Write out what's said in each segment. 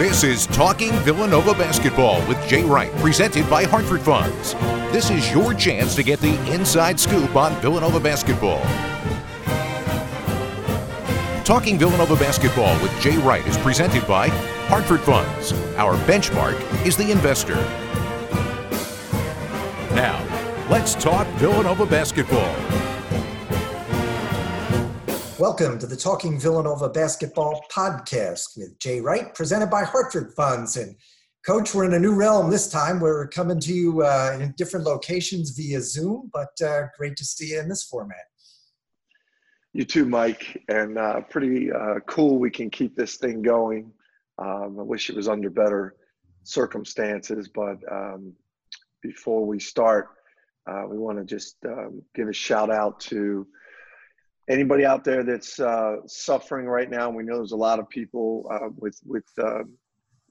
This is Talking Villanova Basketball with Jay Wright, presented by Hartford Funds. This is your chance to get the inside scoop on Villanova basketball. Talking Villanova Basketball with Jay Wright is presented by Hartford Funds. Our benchmark is the investor. Now, let's talk Villanova basketball. Welcome to the Talking Villanova Basketball podcast with Jay Wright, presented by Hartford Funds. And Coach, we're in a new realm this time. We're coming to you uh, in different locations via Zoom, but uh, great to see you in this format. You too, Mike, and uh, pretty uh, cool. We can keep this thing going. Um, I wish it was under better circumstances, but um, before we start, uh, we want to just um, give a shout out to anybody out there that's uh, suffering right now. We know there's a lot of people uh, with with uh,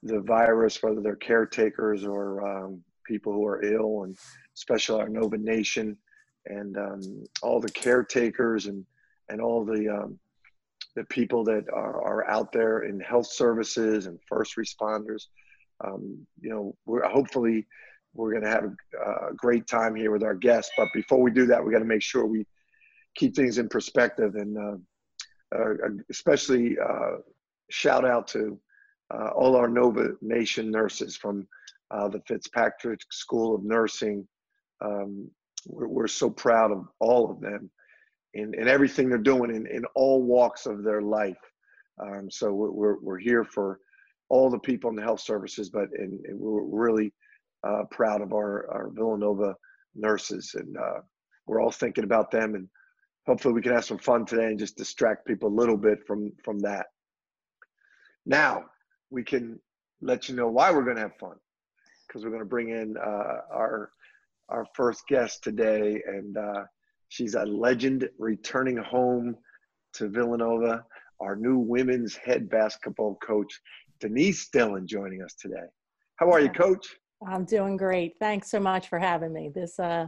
the virus, whether they're caretakers or um, people who are ill, and especially our Nova Nation and um, all the caretakers and and all the um, the people that are, are out there in health services and first responders. Um, you know, we're hopefully we're going to have a, a great time here with our guests. But before we do that, we got to make sure we keep things in perspective and uh, uh, especially uh, shout out to uh, all our Nova Nation nurses from uh, the Fitzpatrick School of Nursing. Um, we're, we're, so proud of all of them and, and everything they're doing in, in all walks of their life. Um, so we're, we're here for all the people in the health services, but we're really uh, proud of our, our Villanova nurses. And we're all thinking about them and hopefully we can have some fun today and just distract people a little bit from from that. Now we can let you know why we're going to have fun because we're going to bring in uh, our our first guest today and uh, she's a legend returning home to villanova our new women's head basketball coach denise dillon joining us today. How are you coach? I'm doing great. Thanks so much for having me. This uh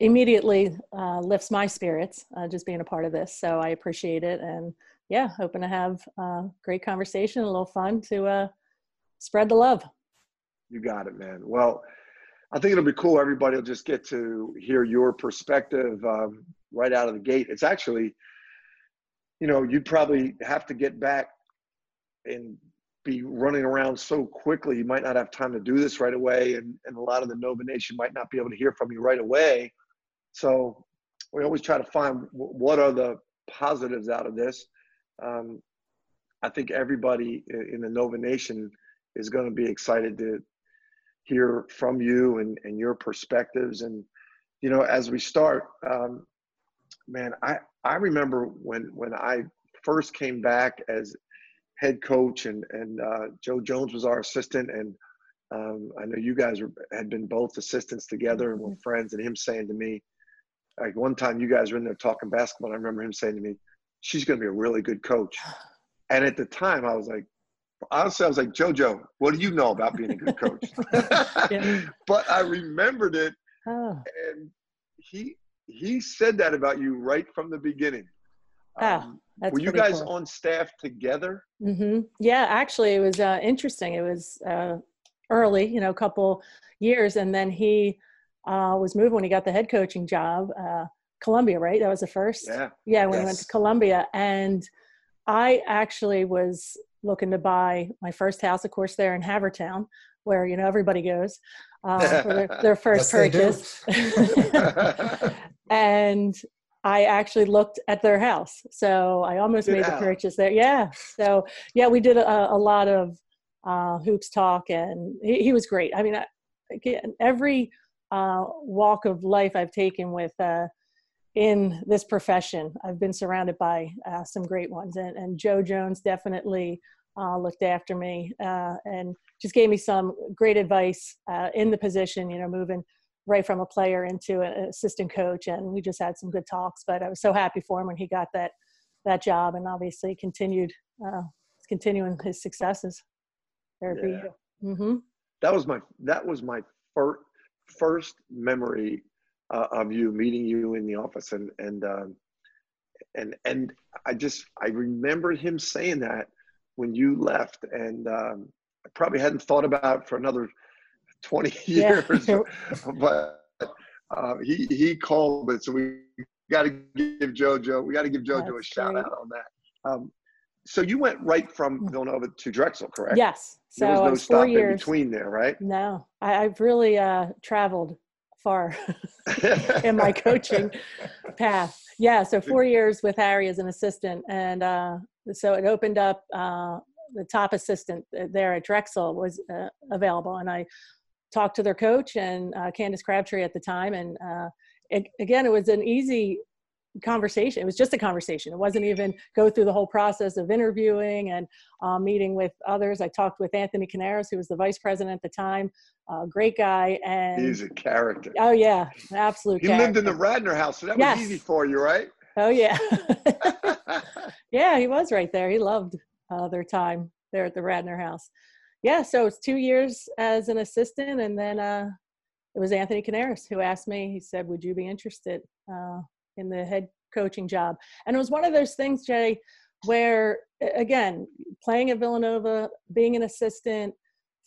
immediately uh, lifts my spirits uh, just being a part of this. So I appreciate it. And yeah, hoping to have a great conversation, a little fun to uh, spread the love. You got it, man. Well, I think it'll be cool. Everybody will just get to hear your perspective um, right out of the gate. It's actually, you know, you'd probably have to get back and be running around so quickly. You might not have time to do this right away. And, and a lot of the Nova Nation might not be able to hear from you right away. So we always try to find what are the positives out of this. Um, I think everybody in the Nova Nation is going to be excited to hear from you and, and your perspectives. And, you know, as we start, um, man, I, I remember when, when I first came back as head coach and, and uh, Joe Jones was our assistant. And um, I know you guys were, had been both assistants together and were mm-hmm. friends and him saying to me, like one time you guys were in there talking basketball. I remember him saying to me, she's going to be a really good coach. And at the time I was like, honestly, I was like, JoJo, what do you know about being a good coach? But I remembered it. Oh. And he, he said that about you right from the beginning. Ah, um, were you guys cool. on staff together? Mm-hmm. Yeah, actually, it was uh, interesting. It was uh, early, you know, a couple years, and then he uh, was moved when he got the head coaching job. Uh, Columbia, right? That was the first. Yeah. Yeah, when yes. he went to Columbia, and I actually was looking to buy my first house, of course, there in Havertown, where you know everybody goes uh, for their, their first yes, purchase. and I actually looked at their house, so I almost Good made the purchase there. Yeah, so yeah, we did a, a lot of uh, hoops talk, and he, he was great. I mean, again, every uh, walk of life I've taken with uh, in this profession. I've been surrounded by uh, some great ones, and, and Joe Jones definitely uh, looked after me uh, and just gave me some great advice uh, in the position. You know, moving right from a player into an assistant coach, and we just had some good talks. But I was so happy for him when he got that that job, and obviously continued continuing his successes. There yeah. Mm-hmm. That was my that was my first first memory uh, of you meeting you in the office and and um, and and I just I remember him saying that when you left and um, probably hadn't thought about for another 20 years. Yeah. but uh, he he called it, so we got to give JoJo. We got to give JoJo That's a shout great. out on that. Um, so you went right from mm. Villanova to Drexel, correct? Yes. So there was no stop in between there, right? No, I, have really uh, traveled far in my coaching path. Yeah, so four years with Harry as an assistant, and uh, so it opened up. Uh, the top assistant there at Drexel was uh, available, and I talked to their coach and uh, Candace Crabtree at the time, and uh, it, again, it was an easy conversation. It was just a conversation. It wasn't even go through the whole process of interviewing and uh, meeting with others. I talked with Anthony Canaris, who was the vice president at the time, uh, great guy. And he's a character. Oh yeah, absolute. He character. lived in the Radnor house, so that yes. was easy for you, right? Oh yeah, yeah, he was right there. He loved uh, their time there at the Radnor house. Yeah, so it's two years as an assistant, and then uh, it was Anthony Canaris who asked me. He said, "Would you be interested uh, in the head coaching job?" And it was one of those things, Jay, where again, playing at Villanova, being an assistant,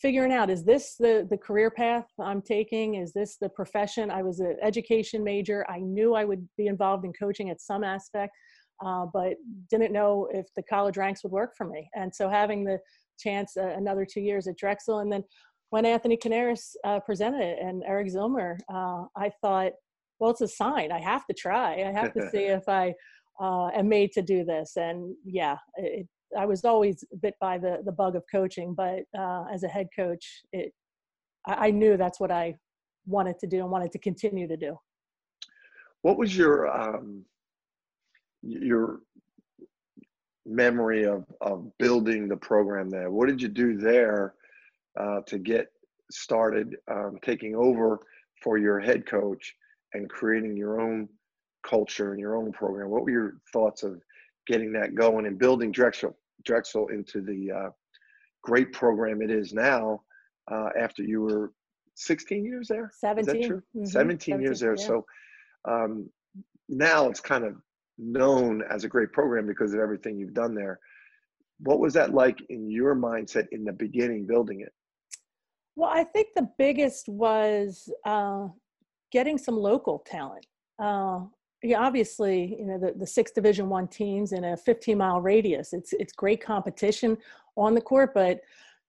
figuring out is this the the career path I'm taking? Is this the profession? I was an education major. I knew I would be involved in coaching at some aspect. Uh, but didn't know if the college ranks would work for me. And so having the chance uh, another two years at Drexel, and then when Anthony Canaris uh, presented it and Eric Zillmer, uh, I thought, well, it's a sign. I have to try. I have to see if I uh, am made to do this. And yeah, it, I was always bit by the the bug of coaching, but uh, as a head coach, it I, I knew that's what I wanted to do and wanted to continue to do. What was your um, your memory of, of building the program there? What did you do there uh, to get started um, taking over for your head coach and creating your own culture and your own program? What were your thoughts of getting that going and building Drexel, Drexel into the uh, great program it is now uh, after you were 16 years there? 17. Mm-hmm. 17, 17, years there. Yeah. So um, now it's kind of known as a great program because of everything you've done there. What was that like in your mindset in the beginning building it? Well, I think the biggest was uh, getting some local talent. Uh, yeah, obviously, you know the, the six Division One teams in a 15 mile radius. It's it's great competition on the court, but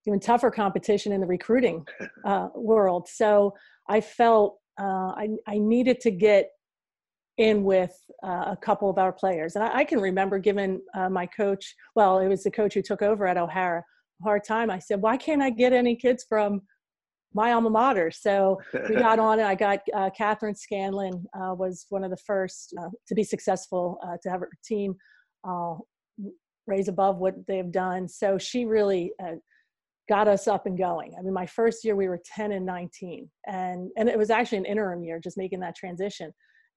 even tougher competition in the recruiting uh, world. So I felt uh, I I needed to get in with uh, a couple of our players. And I, I can remember giving uh, my coach, well, it was the coach who took over at O'Hara, a hard time. I said, why can't I get any kids from my alma mater? So we got on and I got uh, Catherine Scanlon uh, was one of the first uh, to be successful, uh, to have her team raise above what they've done. So she really got us up and going. I mean, my first year we were 10 and 19 and, and it was actually an interim year, just making that transition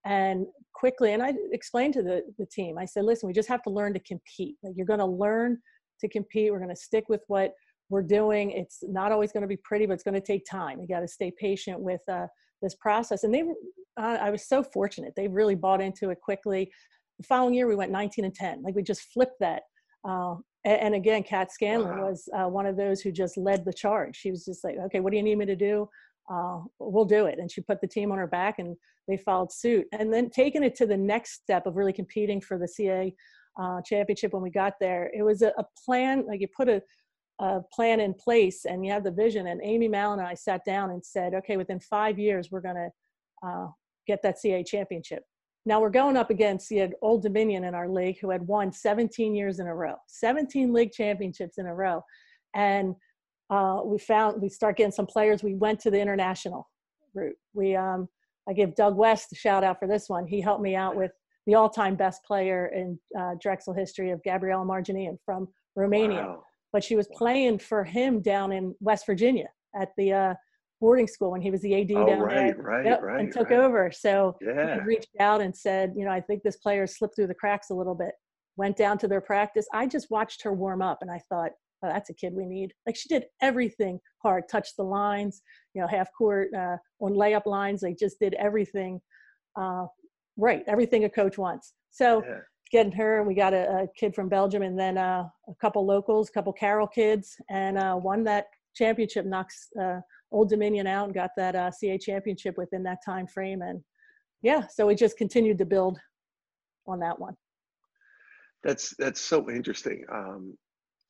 and quickly and i explained to the, the team i said listen we just have to learn to compete like you're going to learn to compete we're going to stick with what we're doing it's not always going to be pretty but it's going to take time. You got to stay patient with uh, this process. And they uh, i was so fortunate. They really bought into it quickly. The following year we went 19 and 10 like we just flipped that uh, and, and, again kat scanlon wow. was uh, one of those who just led the charge. She was just like okay what do you need me to do? Uh, we'll do it. And she put the team on her back and they followed suit. And then taking it to the next step of really competing for the CA uh, championship when we got there, it was a, a plan, like you put a, a, plan in place and you have the vision. And Amy Mallon and I sat down and said, okay, within five years, we're going to uh, get that CA championship. Now we're going up against the Old Dominion in our league who had won 17 years in a row, 17 league championships in a row. And uh, we found we start getting some players. We went to the international route. We um, I give Doug West a shout out for this one. He helped me out with the all-time best player in uh, Drexel history of Gabriela Marginean from Romania. Wow. But she was playing for him down in West Virginia at the uh, boarding school when he was the AD oh, down right, there. Right, yep, right, and took right. over. So yeah. he reached out and said, you know, I think this player slipped through the cracks a little bit. Went down to their practice. I just watched her warm up and I thought, oh, that's a kid we need. Like she did everything hard, touched the lines, you know, half court uh, on layup lines. They just did everything uh, right, everything a coach wants. So yeah. Getting her, and we got a, a, kid from Belgium and then uh, a couple locals, a couple Carroll kids, and uh, one that championship, knocks uh, Old Dominion out, and got that uh, CA championship within that time frame. And yeah, so we just continued to build on that one. That's that's so interesting. Um,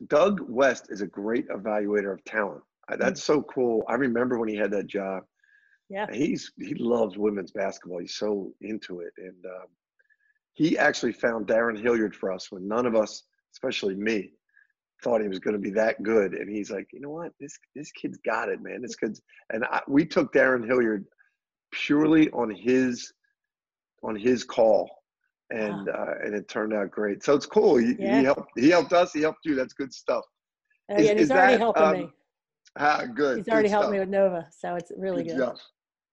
Doug West is a great evaluator of talent. Mm. That's so cool. I remember when he had that job. Yeah, he's he loves women's basketball. He's so into it, and um, he actually found Darrun Hilliard for us when none of us, especially me, thought he was going to be that good. And he's like, you know what, this this kid's got it, man. This kid's and I, we took Darrun Hilliard purely on his on his call and wow. uh, and it turned out great. So it's cool. He, yeah. he, helped. He helped us. He helped you. That's good stuff. Uh, is, yeah, he's already that, helping um, me. Ah, good. He's already helped me with Nova, so it's really good. good.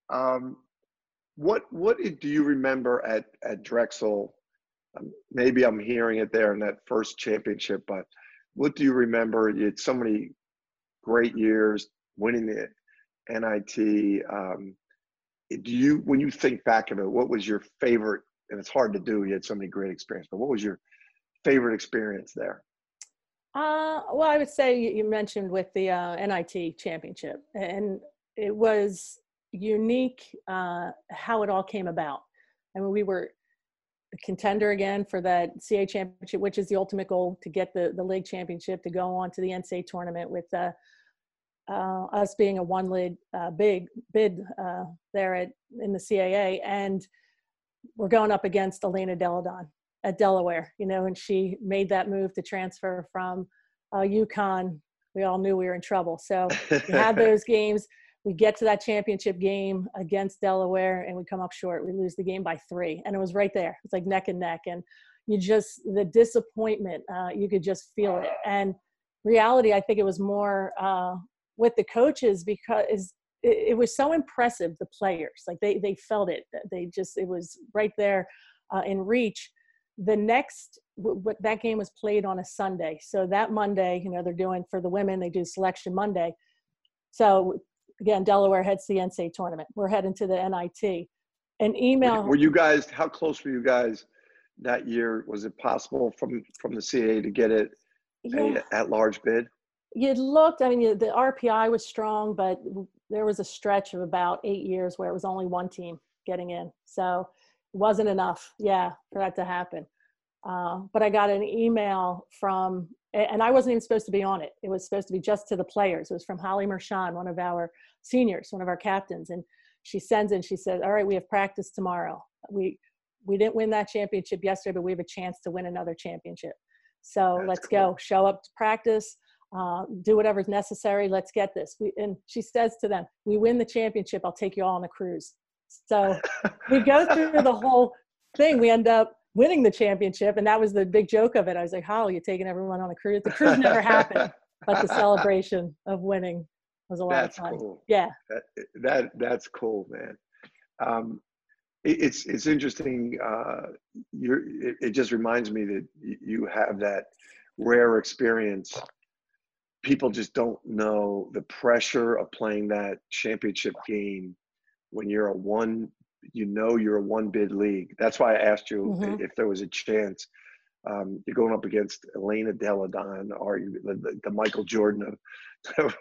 Um, what what do you remember at at Drexel? Um, maybe I'm hearing it there in that first championship, but what do you remember? You had so many great years winning the NIT. Um, do you when you think back of it, what was your favorite and it's hard to do. You had so many great experiences, but what was your favorite experience there? Uh, well, I would say you mentioned with the uh, NIT championship, and it was unique uh, how it all came about. I mean, we were a contender again for that CA championship, which is the ultimate goal to get the, the league championship to go on to the NCAA tournament with uh, uh, us being a one lead uh, big bid uh, there at in the CAA. And we're going up against Elena Delle Donne at Delaware, you know, and she made that move to transfer from uh, UConn. We all knew we were in trouble. So we had those games. We get to that championship game against Delaware and we come up short. We lose the game by three. And it was right there. It's like neck and neck. And you just, the disappointment, uh, you could just feel it. And reality, I think it was more uh, with the coaches because it, it, was so impressive the players like they they felt it they just it was right there uh, in reach the next what that game was played on a sunday so that monday you know they're doing for the women they do selection monday so again delaware heads the ncaa tournament. We're heading to the nit an email were you guys how close were you guys that year? Was it possible from from the ca to get it yeah. at large bid? You looked i mean the rpi was strong but there was a stretch of about eight years where it was only one team getting in. So it wasn't enough yeah for that to happen. Uh, but i got an email from and i wasn't even supposed to be on it it was supposed to be just to the players it was from holly mershon one of our seniors one of our captains and she sends in she says all right we have practice tomorrow we we didn't win that championship yesterday but we have a chance to win another championship so That's let's cool. go show up to practice uh, do whatever's necessary. Let's get this. We, and she says to them, "We win the championship. I'll take you all on a cruise." So we go through the whole thing. We end up winning the championship, and that was the big joke of it. I was like, "How are you taking everyone on a cruise?" The cruise never happened, but the celebration of winning was a lot that's of fun. Cool. Yeah, that, that that's cool, man. Um, it, it's it's interesting. Uh, you're, it, it just reminds me that you have that rare experience people just don't know the pressure of playing that championship game when you're a one you know you're a one bid league that's why i asked you mm-hmm. if there was a chance um, you're going up against elena delle donne or the, the, michael jordan of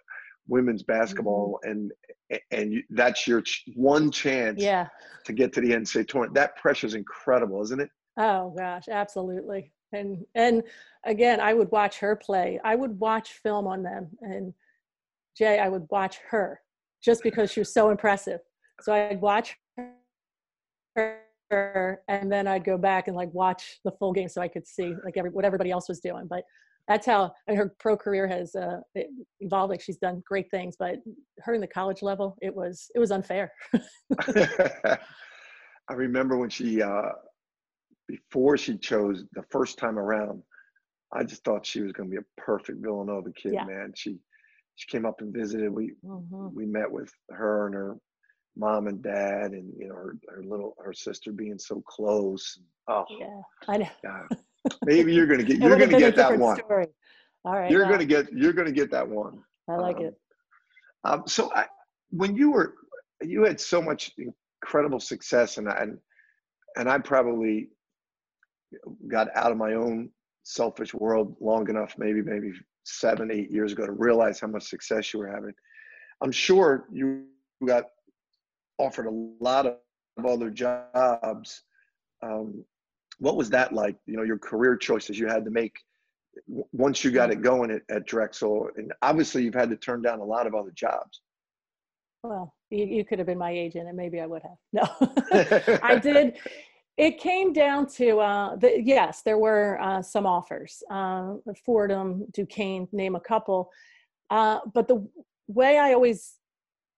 women's basketball mm-hmm. and and you, that's your ch- one chance yeah. to get to the ncaa tournament that pressure is incredible isn't it oh gosh absolutely and and again i would watch her play i would watch film on them and jay i would watch her just because she was so impressive so i'd watch her and then i'd go back and like watch the full game so i could see like every what everybody else was doing but that's how I mean, her pro career has uh, evolved like she's done great things but her in the college level it was it was unfair i remember when she uh before she chose the first time around, I just thought she was going to be a perfect Villanova kid, yeah. man. She she came up and visited. We mm-hmm. we met with her and her mom and dad, and you know her, her little her sister being so close. Oh, yeah, I know. Yeah. Maybe you're gonna get you're gonna get that one. Story. All right, you're gonna get you're gonna get that one. I like um, it. Um, so I, when you were you had so much incredible success, and I, and and I probably got out of my own selfish world long enough, maybe, maybe seven, eight years ago to realize how much success you were having. I'm sure you got offered a lot of other jobs. Um, what was that like? You know, your career choices you had to make once you got it going at, at Drexel, and obviously you've had to turn down a lot of other jobs. Well, you, you could have been my agent, and maybe I would have. No, I did. It came down to uh, the, yes, there were uh, some offers, uh, Fordham, Duquesne, name a couple. Uh, but the way I always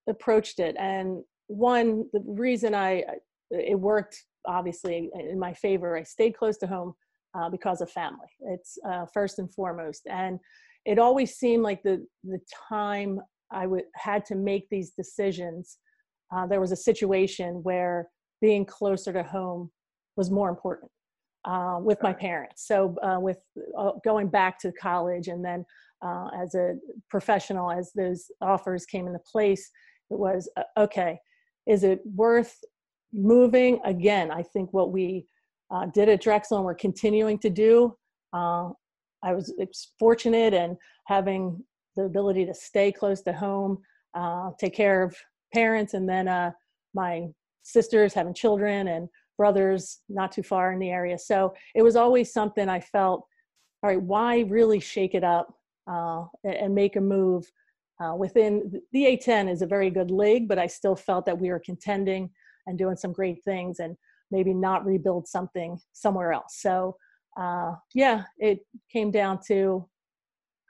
approached it, and one, the reason I it worked obviously in my favor, I stayed close to home uh, because of family. It's uh, first and foremost, and it always seemed like the the time I would had to make these decisions. there was a situation where being closer to home was more important uh, with my parents. So uh, with uh, going back to college and then uh, as a professional, as those offers came into place, it was uh, okay. Is it worth moving again? I think what we uh, did at Drexel and we're continuing to do. I was fortunate and having the ability to stay close to home, take care of parents, and then my sisters having children and brothers not too far in the area. So it was always something I felt, all right, why really shake it up uh, and make a move? Uh, within the A10 is a very good league, but I still felt that we were contending and doing some great things and maybe not rebuild something somewhere else. So uh, yeah, it came down to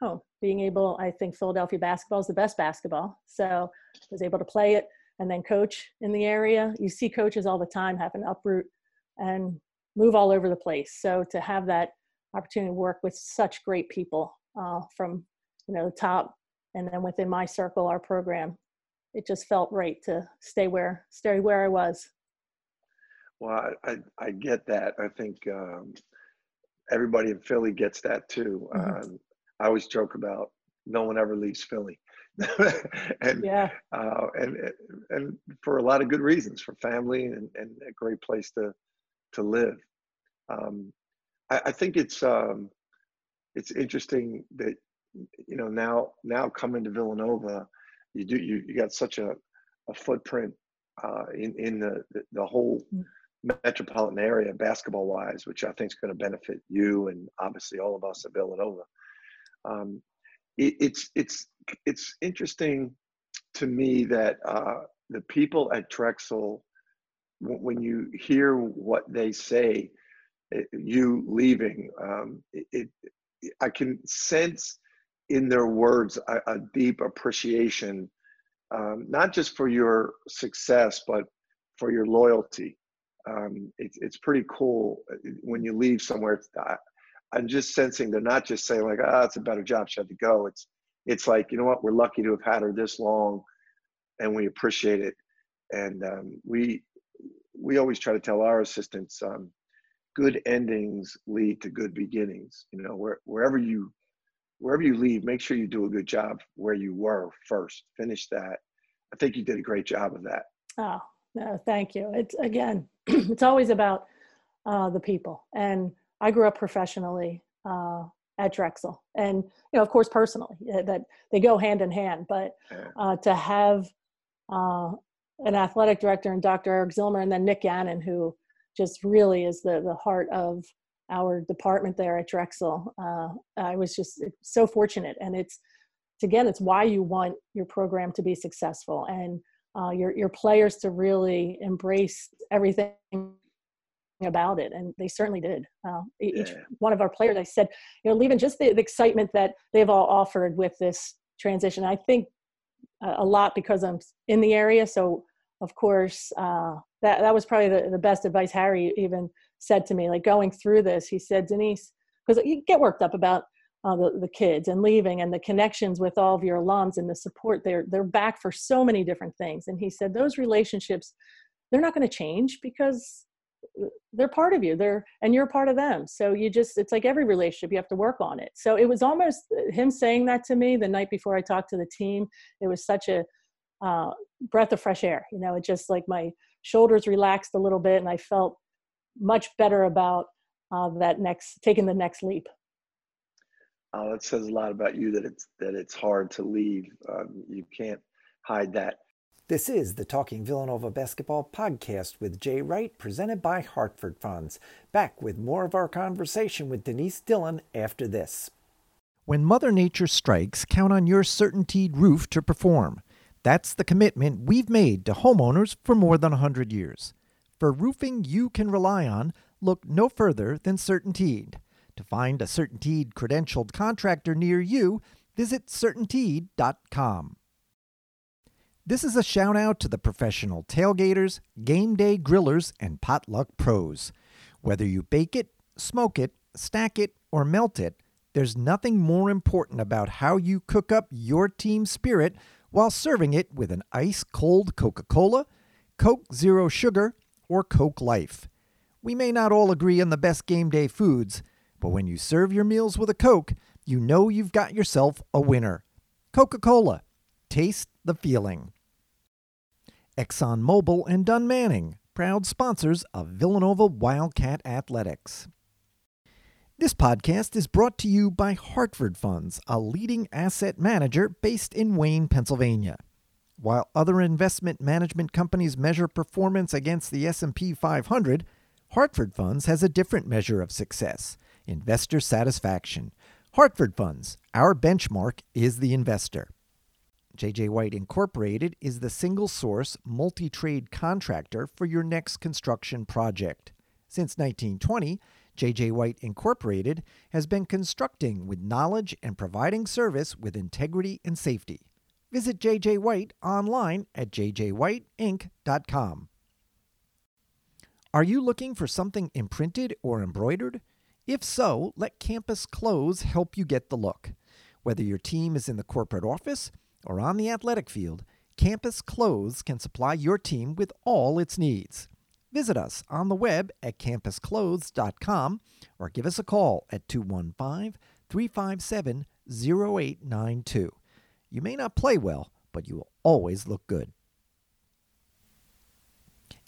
oh, being able, I think Philadelphia basketball is the best basketball. So I was able to play it and then coach in the area. You see coaches all the time have an uproot and move all over the place. So to have that opportunity to work with such great people uh, from you know the top and then within my circle, our program, it just felt right to stay where stay where I was. Well, I I, I get that. I think um, everybody in Philly gets that too. Mm-hmm. Um, I always joke about no one ever leaves Philly. and yeah. uh, and and for a lot of good reasons, for family and, and a great place to to live. Um, I, I, think it's um, it's interesting that you know now now coming to Villanova, you do you, you got such a, a footprint uh, in in the the, whole mm. metropolitan area basketball wise, which I think is going to benefit you and obviously all of us at Villanova. Um, it, it's it's it's interesting to me that uh, the people at Drexel, when you hear what they say, eh, you leaving, um, it, it, I can sense in their words a, a deep appreciation, um, not just for your success, but for your loyalty. Um, it's pretty cool eh, when you leave somewhere. I'm just sensing they're not just saying like, ah, oh, it's a better job, she had to go. It's it's like you know what we're lucky to have had her this long and we appreciate it and um, we we always try to tell our assistants um, good endings lead to good beginnings you know where, wherever you wherever you leave make sure you do a good job where you were first. Finish that. I think you did a great job of that. Oh no thank you. It's again it's always about uh, the people. And i grew up professionally uh, at Drexel, and you know, of course, personally, eh, that they go hand in hand. But uh, to have uh, an athletic director and Dr. Eric Zillmer, and then Nick Gannon, who just really is the the heart of our department there at Drexel. Uh, I was just so fortunate, and it's, it's again, it's why you want your program to be successful and uh, your your players to really embrace everything about it and they certainly did uh, each yeah. one of our players i said you know leaving just the, the, excitement that they've all offered with this transition i think uh, a lot because i'm in the area so of course uh, that, that was probably the, the best advice harry even said to me like going through this he said denise because you get worked up about uh, the, the kids and leaving and the connections with all of your alums and the support they're they're back for so many different things and he said those relationships they're not going to change because they're part of you they're and you're part of them. So you just it's like every relationship you have to work on it. So it was almost uh, him saying that to me the night before i talked to the team it was such a uh, breath of fresh air you know it just like my shoulders relaxed a little bit and i felt much better about uh, that next taking the next leap Uh, that says a lot about you that it's that it's hard to leave. Um, you can't hide that. This is the Talking Villanova Basketball Podcast with Jay Wright, presented by Hartford Funds. Back with more of our conversation with Denise Dillon after this. When Mother Nature strikes, count on your CertainTeed roof to perform. That's the commitment we've made to homeowners for more than 100 years. For roofing you can rely on, look no further than CertainTeed. To find a CertainTeed credentialed contractor near you, visit CertainTeed.com. This is a shout out to the professional tailgaters, game day grillers, and potluck pros. Whether you bake it, smoke it, stack it, or melt it, there's nothing more important about how you cook up your team spirit while serving it with an ice cold Coca Cola, Coke Zero Sugar, or Coke Life. We may not all agree on the best game day foods, but when you serve your meals with a Coke, you know you've got yourself a winner. Coca Cola. Taste the feeling. ExxonMobil and Dunn Manning, proud sponsors of Villanova Wildcat Athletics. This podcast is brought to you by Hartford Funds, a leading asset manager based in Wayne, Pennsylvania. While other investment management companies measure performance against the S&P 500, Hartford Funds has a different measure of success investor satisfaction. Hartford Funds, our benchmark is the investor. JJ White Incorporated is the single source multi trade contractor for your next construction project. Since 1920, JJ White Incorporated has been constructing with knowledge and providing service with integrity and safety. Visit JJ White online at jjwhiteinc.com. Are you looking for something imprinted or embroidered? If so, let Campus Clothes help you get the look. Whether your team is in the corporate office or on the athletic field, Campus Clothes can supply your team with all its needs. Visit us on the web at campusclothes.com or give us a call at 215 357 0892. You may not play well, but you will always look good.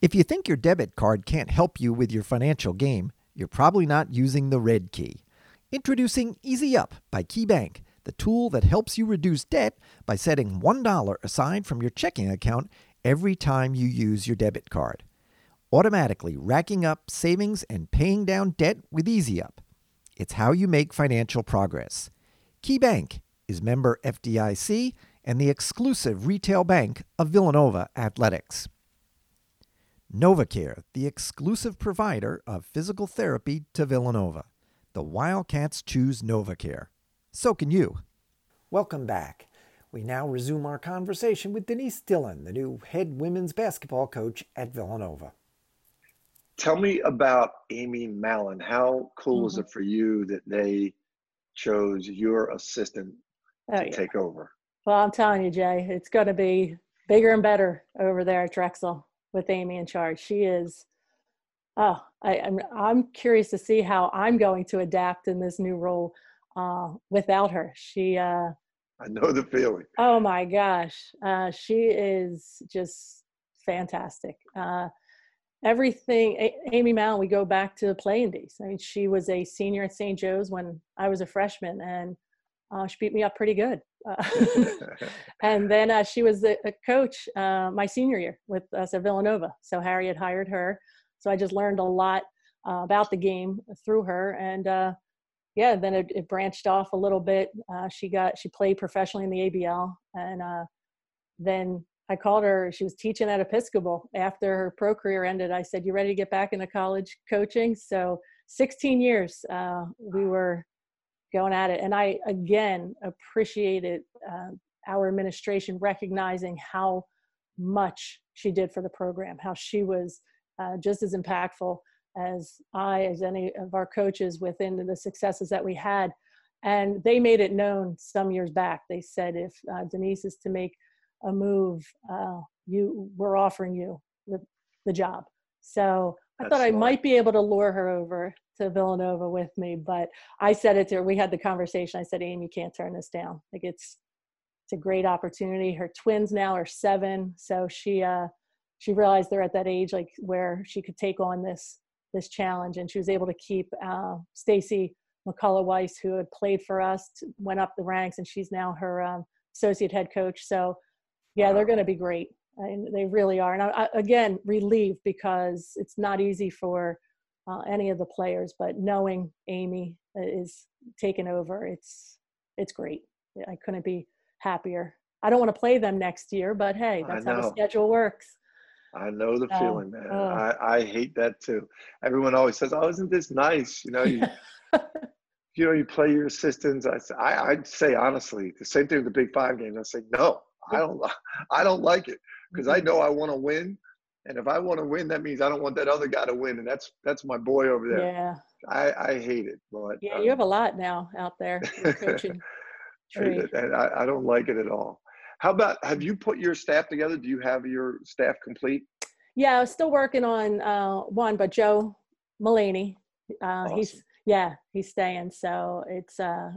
If you think your debit card can't help you with your financial game, you're probably not using the red key. Introducing Easy Up by KeyBank, the tool that helps you reduce debt by setting $1 aside from your checking account every time you use your debit card. Automatically racking up savings and paying down debt with Easy Up. It's how you make financial progress. KeyBank is member FDIC and the exclusive retail bank of Villanova Athletics. NovaCare, the exclusive provider of physical therapy to Villanova. The Wildcats choose NovaCare. So can you. Welcome back. We now resume our conversation with Denise Dillon, the new head women's basketball coach at Villanova. Tell me about Amy Mallon. How cool mm-hmm. was it for you that they chose your assistant oh, to yeah. take over? Well, I'm telling you, Jay, it's going to be bigger and better over there at Drexel with Amy in charge. She is, oh, I, am I'm, I'm curious to see how I'm going to adapt in this new role uh, without her. She, uh, I know the feeling. Oh my gosh, uh, she is just fantastic. Uh, everything, a- Amy Mallon, we go back to the days. I mean, she was a senior at St. Joe's when I was a freshman, and uh, she beat me up pretty good. Uh, and then uh, she was a, a coach uh, my senior year with us at Villanova. So Harry had hired her. So I just learned a lot uh, about the game through her. And uh, yeah, then it, it, branched off a little bit. she got she played professionally in the ABL, and then I called her. She was teaching at Episcopal after her pro career ended. I said, "You ready to get back into college coaching?" So 16 years we were going at it. And I, again, appreciated uh, our administration recognizing how much she did for the program, how she was uh, just as impactful as I, as any of our coaches within the successes that we had. And they made it known some years back. They said, if uh, Denise is to make a move, uh, you, we're offering you the, the job. So I thought I might be able to lure her over to Villanova with me, but I said it to her. We had the conversation. I said, Amy, you can't turn this down. Like it's it's a great opportunity. Her twins now are seven, so she uh she realized they're at that age like where she could take on this this challenge, and she was able to keep uh, Stacy McCullough Weiss, who had played for us, went up the ranks, and she's now her um, associate head coach. So, yeah, they're going to be great. And they really are. And I, I, again, relieved because it's not easy for uh, any of the players, but knowing Amy is taken over, it's it's great. I couldn't be happier. I don't want to play them next year, but hey, that's how the schedule works. I know the feeling, man. Uh, I, I hate that too. Everyone always says, "Oh, isn't this nice?" You know, you, you know, you play your assistants. I, I, I'd say honestly, the same thing with the Big Five games. I say, no, I don't, I don't like it because I know I want to win, and if I want to win, that means I don't want that other guy to win, and that's that's my boy over there. Yeah. I, I hate it, but yeah, um, you have a lot now out there coaching. and I, I don't like it at all. How about have you put your staff together? Do you have your staff complete? Yeah, I'm still working on uh, one, but Joe Mullaney, uh, awesome. he's yeah, he's staying. So it's uh,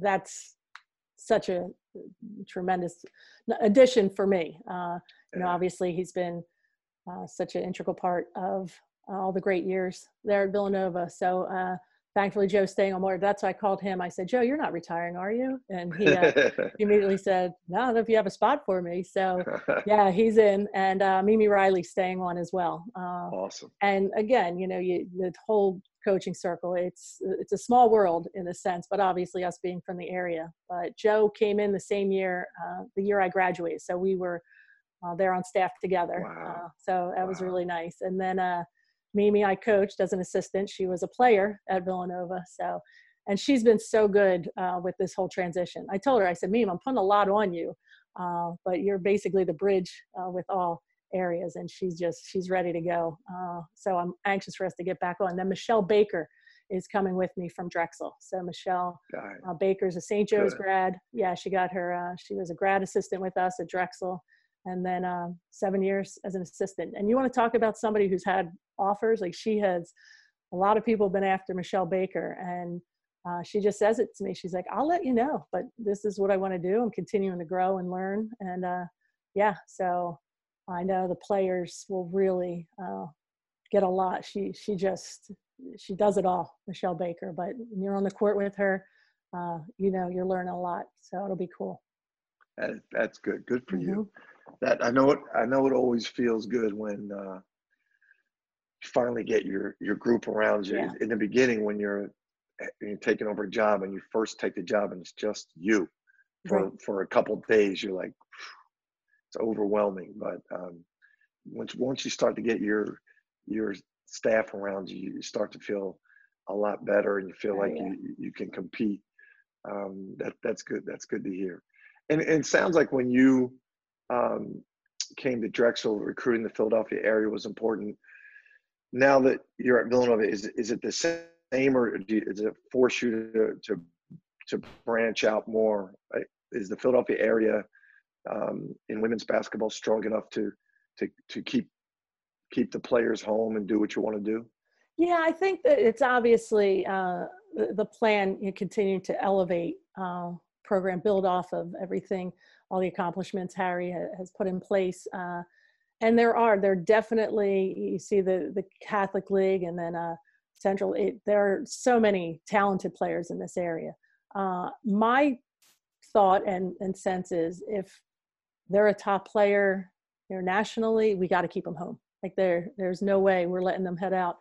that's such a tremendous addition for me. Uh, you know, obviously he's been uh, such an integral part of all the great years there at Villanova. So uh, thankfully Joe's staying on board. That's why I called him. I said, Joe, you're not retiring, are you? And he, uh, immediately said, no, if you have a spot for me. So yeah, he's in and uh, Mimi Riley staying on as well. Uh, awesome. And again, you know, you, the whole coaching circle, it's, it's a small world in a sense, but obviously us being from the area, but Joe came in the same year, uh, the year I graduated. So we were uh, there on staff together. Wow. Uh, so that wow. was really nice. And then, Mimi, I coached as an assistant. She was a player at Villanova. So, and she's been so good uh, with this whole transition. I told her, I said, Mimi, I'm putting a lot on you, uh, but you're basically the bridge uh, with all areas. And she's just, she's ready to go. Uh, so I'm anxious for us to get back on. Then Michelle Baker is coming with me from Drexel. So Michelle uh, Baker's a St. Joe's good. grad. Yeah, she got her, uh, she was a grad assistant with us at Drexel and then um, seven years as an assistant. And you want to talk about somebody who's had offers? Like she has, a lot of people have been after Michelle Baker, and uh, she just says it to me. She's like, "I'll let you know, but this is what I want to do. I'm continuing to grow and learn." And uh, yeah, so I know the players will really uh, get a lot. She she just she does it all, Michelle Baker. But when you're on the court with her, uh, you know you're learning a lot. So it'll be cool. That, that's good. Good for mm-hmm. you that I know it. I know it always feels good when uh, you finally get your your group around you. Yeah. In the beginning, when you're you're taking over a job and you first take the job and it's just you for right. for a couple days, you're like it's overwhelming. But um, once once you start to get your your staff around you, you start to feel a lot better and you feel oh, like yeah. you you can compete. Um, that that's good. That's good to hear. And, and it sounds like when you um, came to Drexel, recruiting the Philadelphia area was important. Now that you're at Villanova, is is it the same, or you, is it force you to, to to branch out more? Is the Philadelphia area um, in women's basketball strong enough to to to keep keep the players home and do what you want to do? Yeah, I think that it's obviously uh, the, plan. You continue to elevate uh, program, build off of everything all the accomplishments Harry has put in place. Uh, and there are, there definitely, you see the, the Catholic League and then uh, Central, it, there are so many talented players in this area. Uh, my thought and, and sense is if they're a top player nationally we got to keep them home. Like there, there's no way we're letting them head out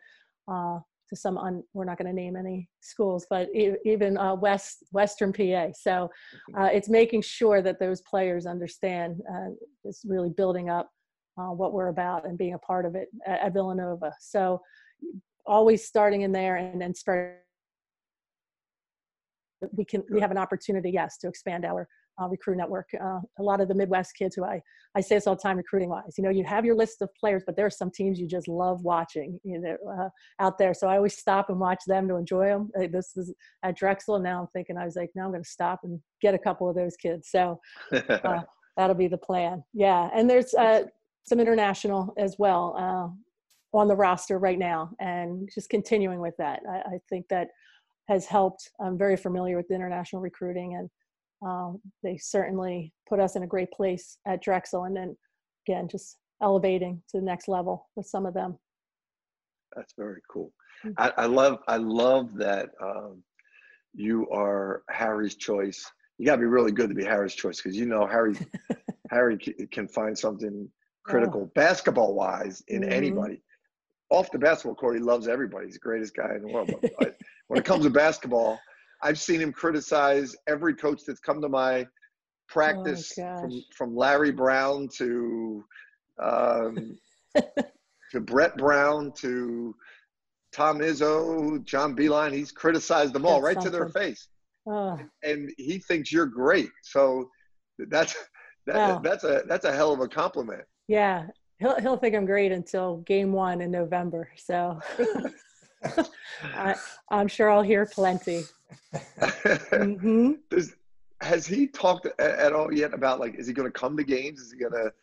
uh, to some un, we're not going to name any schools but even uh, west western pa so uh, it's making sure that those players understand uh, it's really building up uh, what we're about and being a part of it at, at villanova. So always starting in there and then spread we can we have an opportunity yes to expand our uh, recruit network. Uh, a lot of the Midwest kids who I, I say this all the time recruiting wise, you know, you have your list of players, but there are some teams you just love watching, you know, uh, out there. So I always stop and watch them to enjoy them. This was at Drexel. And now I'm thinking, I was like, now I'm going to stop and get a couple of those kids. So uh, that'll be the plan. Yeah. And there's uh, some international as well uh, on the roster right now and just continuing with that. I, I think that has helped. I'm very familiar with international recruiting and um, they certainly put us in a great place at Drexel, and then again, just elevating to the next level with some of them. That's very cool. Mm-hmm. I, I, love I love that um, you are Harry's choice. You got to be really good to be Harry's choice because you know Harry Harry can find something critical oh. basketball wise in mm-hmm. anybody. Off the basketball court, he loves everybody. He's the greatest guy in the world. But when it comes to basketball, I've seen him criticize every coach that's come to my practice oh from from Larry Brown to um, to Brett Brown to Tom Izzo, John Beilein. He's criticized them all that's right something. to their face, oh. and he thinks you're great. So that's that, wow. that's a that's a hell of a compliment. Yeah, he'll he'll think I'm great until game one in November. So I, am sure I'll hear plenty. mm-hmm. Does, has he talked at all yet about like is he going to come to games? Is he going to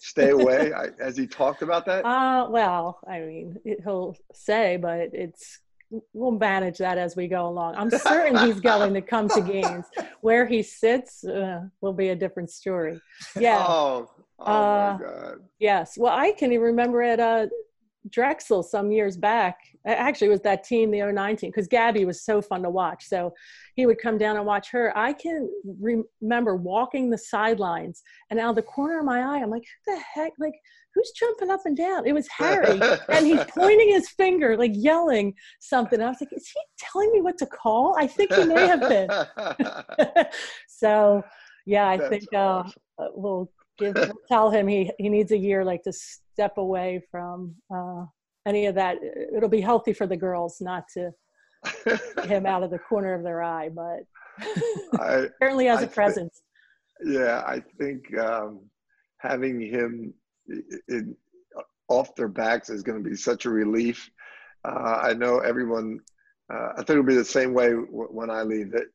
stay away? I, has he talked about that? Uh, well, I mean, he'll say, but it's we'll manage that as we go along. I'm certain he's going to come to games. Where he sits uh, will be a different story. Yeah. Oh, oh uh, my God. Yes. Well, I can remember at uh, Drexel some years back. Actually, it was that team, the 09 team, because Gabby was so fun to watch. So he would come down and watch her. I can re- remember walking the sidelines, and out of the corner of my eye, I'm like, who the heck? Like, who's jumping up and down? It was Harry. and he's pointing his finger, like yelling something. I was like, is he telling me what to call? I think he may have been. so, yeah, I That's think uh, awesome. uh, we'll give we'll tell him he, he needs a year like to step away from uh, any of that. It'll be healthy for the girls not to him out of the corner of their eye, but I, certainly as I a presence. yeah, I think um, having him in, off their backs is going to be such a relief. Uh, I know everyone. Uh, I think it'll be the same way w- when I leave. That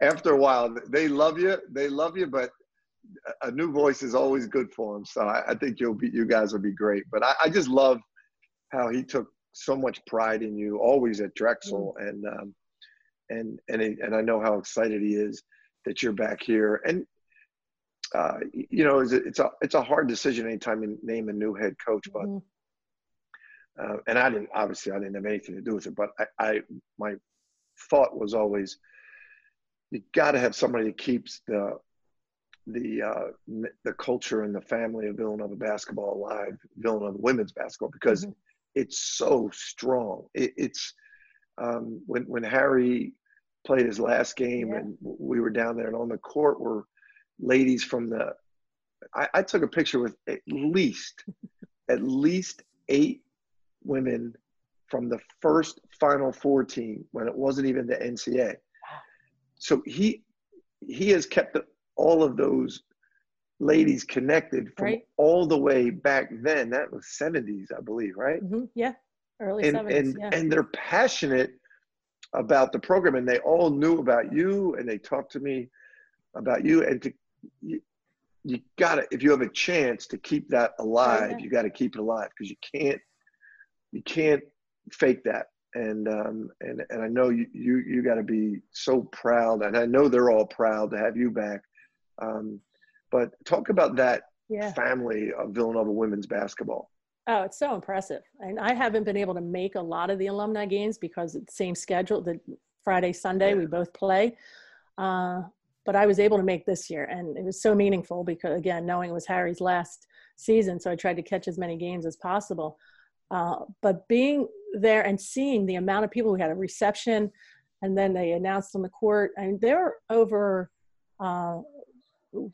after a while, they love you. They love you, but a new voice is always good for him. So I, I think you'll be, you guys will be great. But I, I, just love how he took so much pride in you, always at Drexel, mm. and um, and and he, and I know how excited he is that you're back here. And uh, you know, it's a, it's a it's a hard decision anytime you name a new head coach, but. Mm. Uh, and I didn't obviously I didn't have anything to do with it, but I, I my thought was always you got to have somebody that keeps the the uh, the culture and the family of Villanova basketball alive, Villanova women's basketball, because mm-hmm. it's so strong. It, it's um, when when Harry played his last game yeah. and we were down there and on the court were ladies from the I, I took a picture with at least at least eight women from the first Final Four team when it wasn't even the NCAA. So he he has kept all of those ladies connected from right. all the way back then. That was 70s, I believe, right? Mm-hmm. Yeah, early and, 70s. And, yeah. and they're passionate about the program and they all knew about you and they talked to me about you and to you, you got to if you have a chance to keep that alive yeah. you got to keep it alive because you can't you can't fake that and um and and I know you you you got to be so proud and I know they're all proud to have you back um but talk about that yeah. family of Villanova women's basketball Oh, it's so impressive. And I haven't been able to make a lot of the alumni games because it's the same schedule. The Friday, Sunday, yeah. we both play. Uh, but I was able to make this year, and it was so meaningful because, again, knowing it was Harry's last season, so I tried to catch as many games as possible. Uh, but being there and seeing the amount of people who had a reception, and then they announced on the court, I mean, there were over, uh,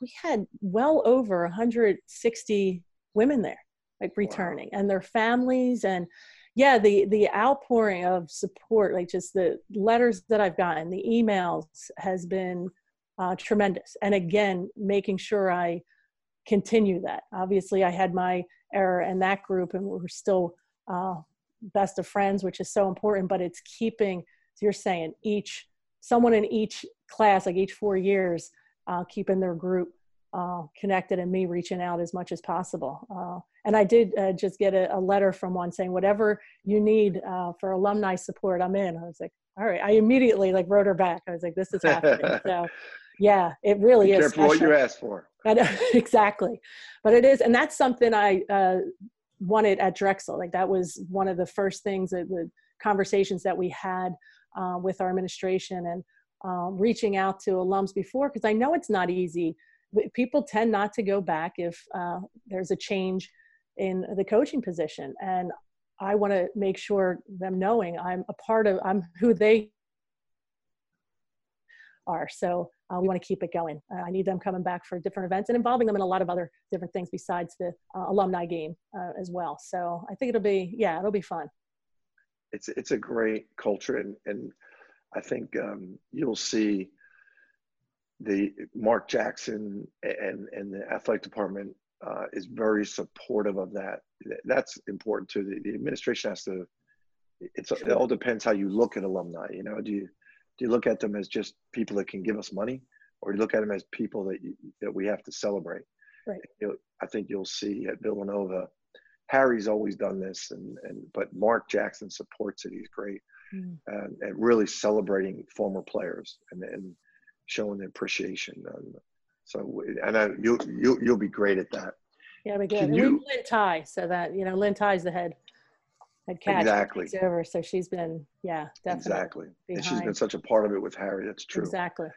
we had well over 160 women there like returning wow. and their families and yeah the the outpouring of support like just the letters that i've gotten the emails has been uh, tremendous and again making sure i continue that obviously i had my error in that group and we're still uh, best of friends which is so important but it's keeping so you're saying each someone in each class like each four years uh, keeping their group uh, connected and me reaching out as much as possible. Uh, and I did uh, just get a, a, letter from one saying, whatever you need uh, for alumni support, I'm in. I was like, all right. I immediately like wrote her back. I was like, this is happening. so yeah, it really Be is. Careful what you ask for. exactly. But it is. And that's something I uh, wanted at Drexel. Like that was one of the first things that the conversations that we had uh, with our administration and um, reaching out to alums before because I know it's not easy. People tend not to go back if uh, there's a change in the coaching position, and I want to make sure them knowing I'm a part of I'm who they are. So uh, we want to keep it going. Uh, I need them coming back for different events and involving them in a lot of other different things besides the uh, alumni game uh, as well. So I think it'll be yeah, it'll be fun. It's it's a great culture, and and I think um, you'll see the Mark Jackson and and the athletic department uh, is very supportive of that. That's important too. The, the administration has to. It's it all depends how you look at alumni. You know, do you do you look at them as just people that can give us money, or do you look at them as people that you, that we have to celebrate? Right. You know, I think you'll see at Villanova, Harry's always done this, and and but Mark Jackson supports it. He's great, mm. and, and really celebrating former players and and showing appreciation. And so, and I, you you you'll be great at that. Yeah, we good. You, Lynn Ty, so that you know, Lynn Ty's the head had catch exactly over. So she's been, yeah, definitely. Exactly. Behind. And she's been such a part of it with Harry. That's true. Exactly.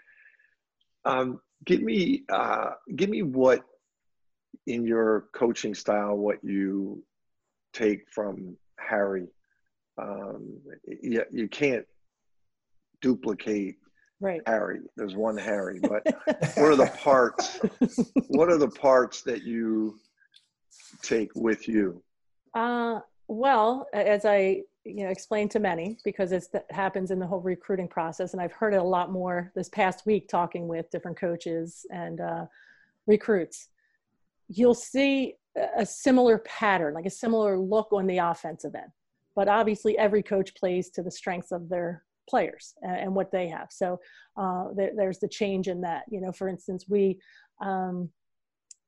Um, give me, uh, give me what in your coaching style, what you take from Harry. Um, you, you can't duplicate right. Harry. There's one Harry, but what are the parts? what are the parts that you take with you? Uh, well, as I you know explained to many, because it happens in the whole recruiting process, and I've heard it a lot more this past week talking with different coaches and uh, recruits. You'll see a similar pattern, like a similar look on the offensive end. But obviously, every coach plays to the strengths of their players and, and what they have. So uh, there, there's the change in that. You know, for instance, we um,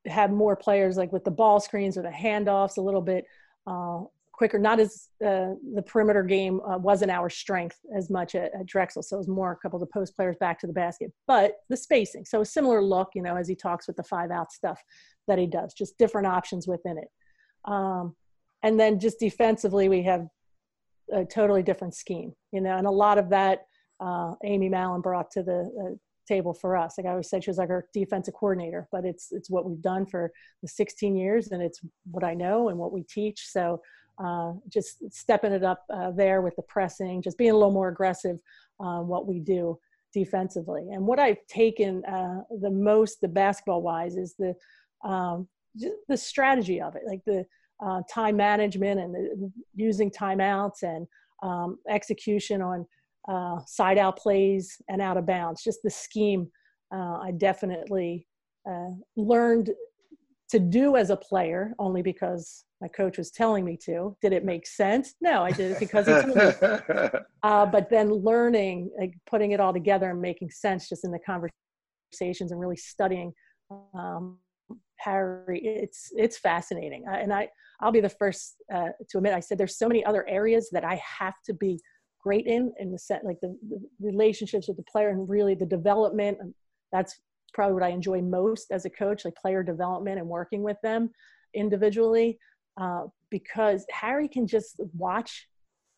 have more players like with the ball screens or the handoffs a little bit uh, quicker. Not as uh, the perimeter game uh, wasn't our strength as much at, at, Drexel, so it was more a couple of the post players back to the basket. But the spacing, so a similar look, you know, as he talks with the five out stuff that he does, just different options within it. Um, and then just defensively, we have a totally different scheme, you know, and a lot of that uh, Amy Mallon brought to the uh, table for us. Like I always said, she was like our defensive coordinator, but it's it's what we've done for the 16 years, and it's what I know and what we teach. So uh, just stepping it up uh, there with the pressing, just being a little more aggressive on what we do defensively. And what I've taken uh, the most, the basketball wise, is the um, the strategy of it, like the uh, time management and the, using timeouts and um, execution on uh, side out plays and out of bounds. Just the scheme, uh, I definitely learned to do as a player only because my coach was telling me to. Did it make sense? No, I did it because he told me. uh, but then learning, like putting it all together and making sense just in the conversations and really studying um, Harry, it's it's fascinating. Uh, and I I'll be the first uh, to admit I said there's so many other areas that I have to be great in in the set like the, the relationships with the player and really the development. That's probably what I enjoy most as a coach, like player development and working with them individually. Uh, because Harry can just watch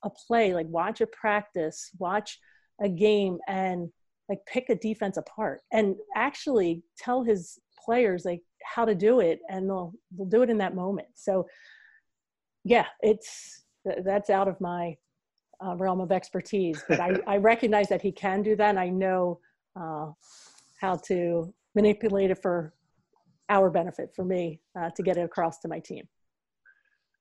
a play, like watch a practice, watch a game, and like pick a defense apart, and actually tell his players like how to do it, and they'll they'll do it in that moment. So, yeah, it's that's out of my uh, realm of expertise, but I, I recognize that he can do that, and I know uh, how to manipulate it for our benefit, for me, uh, to get it across to my team.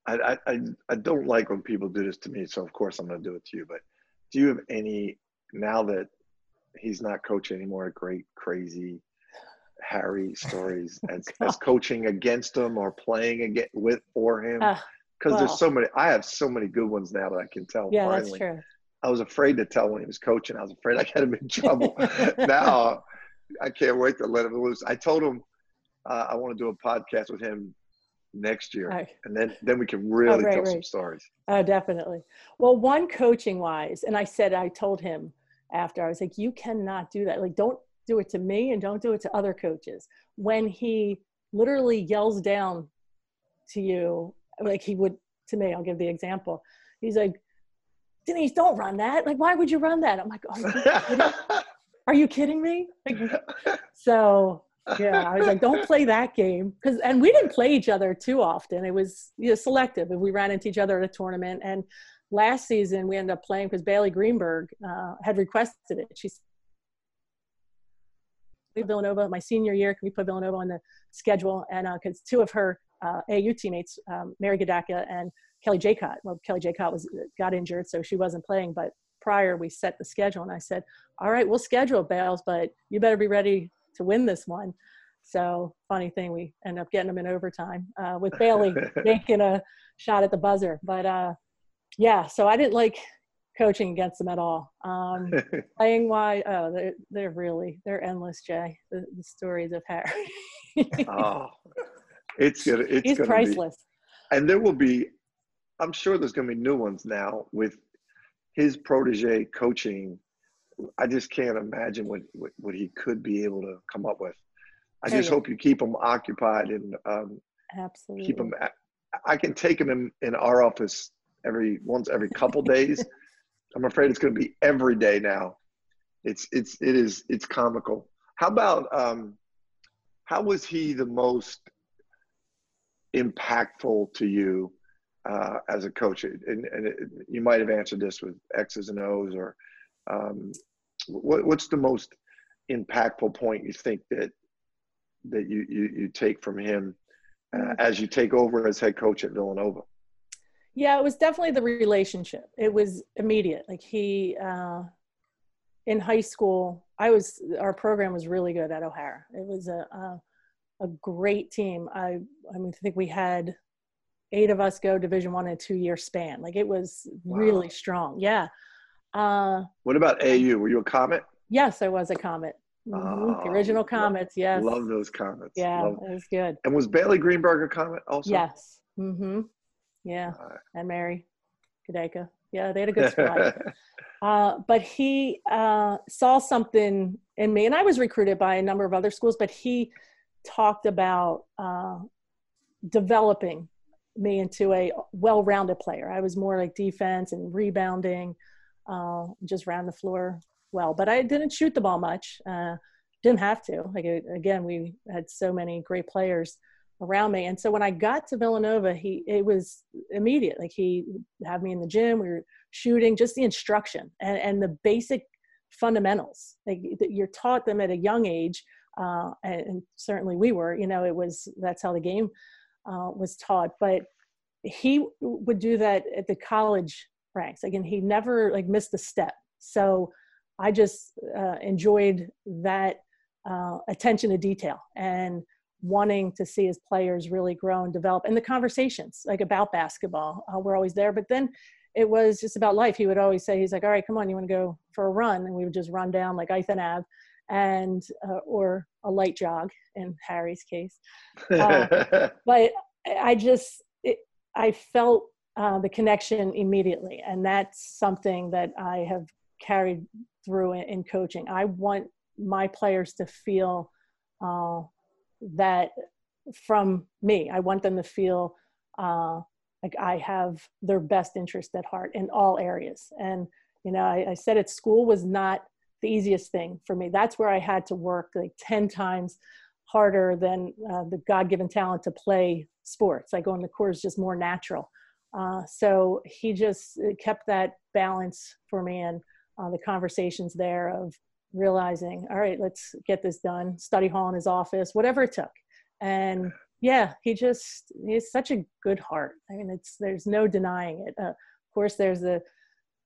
I, I, I don't like when people do this to me, so of course I'm going to do it to you. But do you have any now that he's not coaching anymore? A great, crazy Harry stories as, as coaching against him or playing against with for him? Because uh, well, there's so many. I have so many good ones now that I can tell. Yeah, finally. that's true. I was afraid to tell when he was coaching. I was afraid I got him in trouble. now I can't wait to let him loose. I told him uh, I want to do a podcast with him next year, right. and then then we can really oh, right, tell right. some stories. Oh, definitely. Well, one coaching wise, and I said I told him after I was like, you cannot do that. Like, don't do it to me, and don't do it to other coaches. When he literally yells down to you, like he would to me. I'll give the example. He's like, Denise, don't run that. Like, why would you run that? I'm like, oh, are you kidding me? Like, so yeah, I was like, don't play that game because, and we didn't play each other too often. It was you know, selective. If we ran into each other at a tournament, and last season we ended up playing because Bailey Greenberg uh, had requested it. She Villanova my senior year. Can we put Villanova on the schedule? And because uh, two of her uh, AU teammates, um, Mary Gedaka and Kelly Jekot. Well, Kelly Jekot was got injured, so she wasn't playing. But prior, we set the schedule, and I said, "All right, we'll schedule Bales, but you better be ready to win this one." So funny thing, we end up getting them in overtime uh, with Bailey making a shot at the buzzer. But uh, yeah, so I didn't like coaching against them at all. Um, playing why? Oh, they're, they're really they're endless, Jay. The, the stories of Harry. oh, it's gonna it's He's gonna priceless. Be, and there will be, I'm sure there's gonna be new ones now with his protege coaching. I just can't imagine what, what, what he could be able to come up with. I just hope you keep them occupied and um, absolutely keep them. I can take them in, in our office every once every couple days. I'm afraid it's going to be every day now. It's it's it is it's comical. How about um, how was he the most impactful to you uh, as a coach? And, and it, you might have answered this with X's and O's, or um, what, what's the most impactful point you think that that you, you, you take from him uh, as you take over as head coach at Villanova? Yeah, it was definitely the relationship. It was immediate. Like he, uh, in high school, I was, our program was really good at O'Hara. It was a, a, a great team. I, I mean, I think we had eight of us go division one in a two year span. Like it was wow. really strong. Yeah. Uh, what about AU? Were you a Komet? Yes, I was a Komet. Mm-hmm. the original Komets, yes. Love those Komets. Yeah, love. it was good. And was Bailey Greenberg a Komet also? Yes. Mm-hmm. Yeah. And Mary Gedaka. Yeah, they had a good squad. uh, but he uh, saw something in me, and I was recruited by a number of other schools, but he talked about uh, developing me into a well-rounded player. I was more like defense and rebounding, uh, just ran the floor well, but I didn't shoot the ball much. Uh, didn't have to. Like again, we had so many great players around me, and so when I got to Villanova, he it was immediate. Like he had me in the gym. We were shooting, just the instruction and and the basic fundamentals. Like you're taught them at a young age, uh, and, and, certainly we were. You know, it was that's how the game uh, was taught. But he would do that at the college ranks. Again, he never like missed a step. So I just uh, enjoyed that uh, attention to detail and wanting to see his players really grow and develop. And the conversations, like about basketball, uh, were always there. But then it was just about life. He would always say, he's like, all right, come on, you want to go for a run? And we would just run down like Ithan Ave and, uh, or a light jog in Harry's case. Uh, but I just, it, I felt uh, the connection immediately. And that's something that I have carried through in, in coaching. I want my players to feel uh, that from me. I want them to feel uh, like I have their best interest at heart in all areas. And you know, I, I said at school was not the easiest thing for me. That's where I had to work like ten times harder than uh, the God-given talent to play sports. Like going to court is just more natural. Uh, so he just kept that balance for me and uh, the conversations there of realizing, all right, let's get this done, study hall in his office, whatever it took. And yeah, he just, he's such a good heart. I mean, it's, there's no denying it. Uh, of course, there's the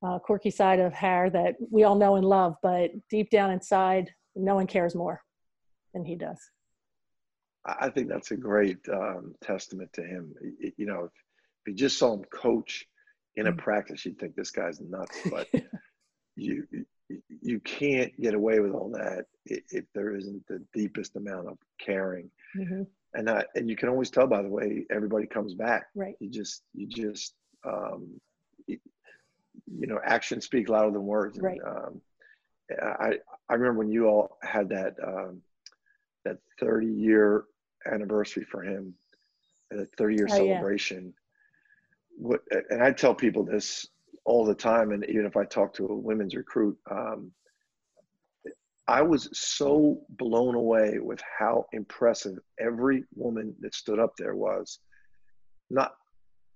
uh, quirky side of Har that we all know and love, but deep down inside, no one cares more than he does. I think that's a great um, testament to him. You know, if, if you just saw him coach in a mm. practice, you'd think this guy's nuts. But you you can't get away with all that if there isn't the deepest amount of caring mm-hmm. and I, and you can always tell by the way everybody comes back right you just you just um, you, you know actions speak louder than words right. And, um, I I remember when you all had that um, that 30 year anniversary for him, the 30 year oh, celebration. Yeah. What and I tell people this all the time, and even if I talk to a women's recruit, um, I was so blown away with how impressive every woman that stood up there was. Not,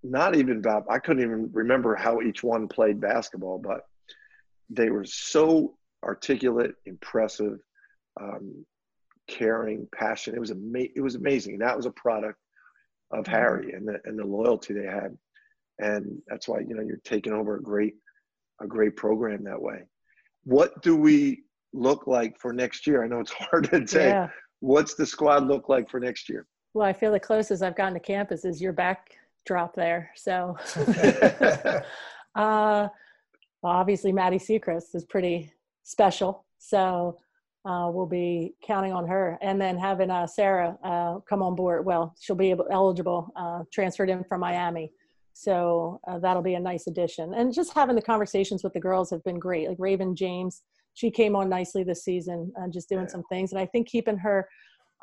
not even about. I couldn't even remember how each one played basketball, but they were so articulate, impressive, um, caring, passionate. It was ama- It was amazing. That was a product of mm-hmm. Harry and the and the loyalty they had, and that's why you know you're taking over a great a great program that way. What do we look like for next year? I know it's hard to say. Yeah. What's the squad look like for next year? Well, I feel the closest I've gotten to campus is your backdrop there. So, uh, well, obviously, Maddy Siegrist is pretty special. So, uh, we'll be counting on her. And then having uh, Sarah uh, come on board. Well, she'll be able, eligible, uh, transferred in from Miami. So uh, that'll be a nice addition. And just having the conversations with the girls have been great. Like Raven James, she came on nicely this season, uh, just doing yeah. some things. And I think keeping her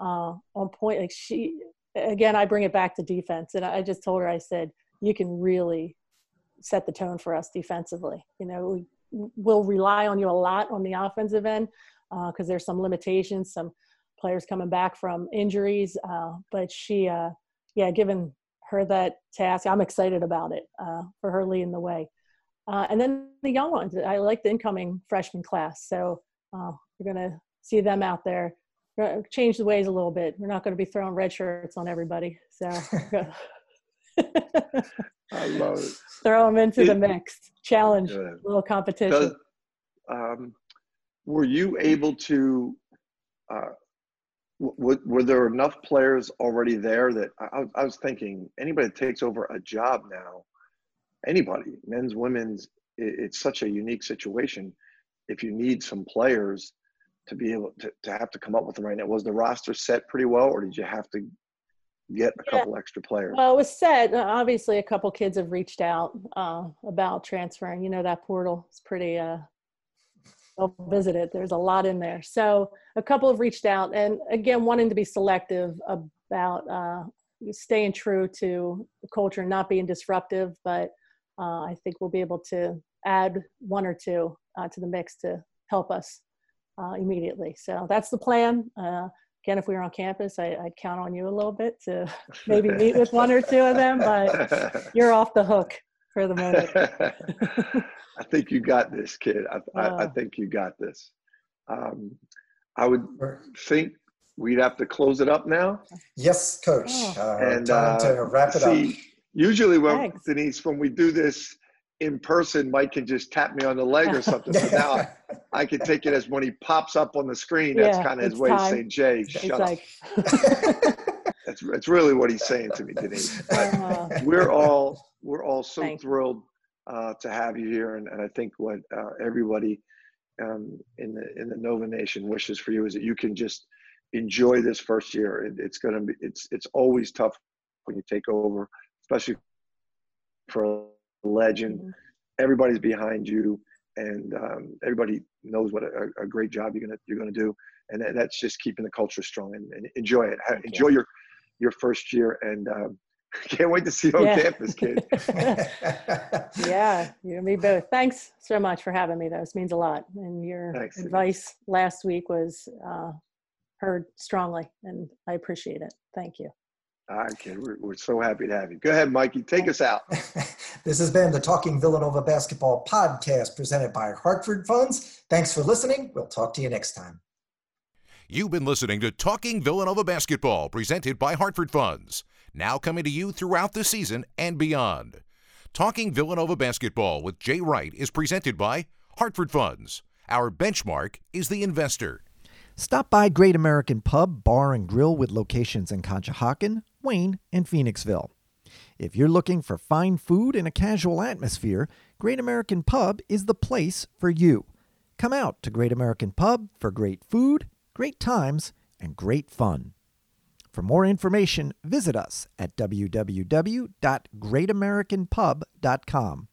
uh, on point, like she, again, I bring it back to defense. And I just told her, I said, you can really set the tone for us defensively. You know, we, we'll rely on you a lot on the offensive end because uh, there's some limitations, some players coming back from injuries. Uh, but she, uh, yeah, given her that task. I'm excited about it uh, for her leading the way. Uh, and then the young ones, I like the incoming freshman class. So uh, we're going to see them out there. Change the ways a little bit. We're not going to be throwing red shirts on everybody. So I love it. Throw them into it, the mix. Challenge, a little competition. Um, were you able to uh, w- were there enough players already there that I, I was thinking anybody that takes over a job now, anybody, men's, women's, it, it's such a unique situation. If you need some players to be able to, to have to come up with them right now, was the roster set pretty well, or did you have to get a couple extra players? Well, it was set. Uh, obviously, a couple kids have reached out uh, about transferring. You know, that portal is pretty uh, visit it. There's a lot in there. So a couple have reached out, and again, wanting to be selective about uh, staying true to the culture and not being disruptive. But uh, I think we'll be able to add one or two uh, to the mix to help us uh, immediately. So that's the plan. Uh, again, if we were on campus, I, would count on you a little bit to maybe meet with one or two of them, but you're off the hook for the moment. I think you got this, kid. I, I, I oh. think you got this. Um, I would think we'd have to close it up now. Yes, coach. Oh. Uh, and time uh, to wrap it see, up. Usually, when Thanks. Denise, when we do this in person, Mike can just tap me on the leg or something. but now I, I can take it as when he pops up on the screen. That's yeah, kind of his way time. of saying, "Jay, shut up." that's that's really what he's saying to me, Denise. Uh, we're all we're all so thrilled uh, to have you here. And, and I think what uh, everybody um, in the in the Nova Nation wishes for you is that you can just enjoy this first year. It, it's gonna be it's it's always tough when you take over, especially for a legend. Mm-hmm. Everybody's behind you, and um, everybody knows what a, a, great job you're gonna you're gonna do. And that's just keeping the culture strong and, and enjoy it. Thank enjoy you. your your first year and um, Can't wait to see you on yeah. campus, kid. yeah, you and me both. Thanks so much for having me. Though this means a lot. And your Thanks. advice last week was uh, heard strongly, and I appreciate it. Thank you. All right, kid. We're, we're so happy to have you. Go ahead, Mikey. Take us out. this has been the Talking Villanova Basketball podcast presented by Hartford Funds. Thanks for listening. We'll talk to you next time. You've been listening to Talking Villanova Basketball presented by Hartford Funds now coming to you throughout the season and beyond. Talking Villanova Basketball with Jay Wright is presented by Hartford Funds. Our benchmark is the investor. Stop by Great American Pub, Bar, and Grill with locations in Conshohocken, Wayne, and Phoenixville. If you're looking for fine food and a casual atmosphere, Great American Pub is the place for you. Come out to Great American Pub for great food, great times, and great fun. For more information, visit us at www.greatamericanpub.com.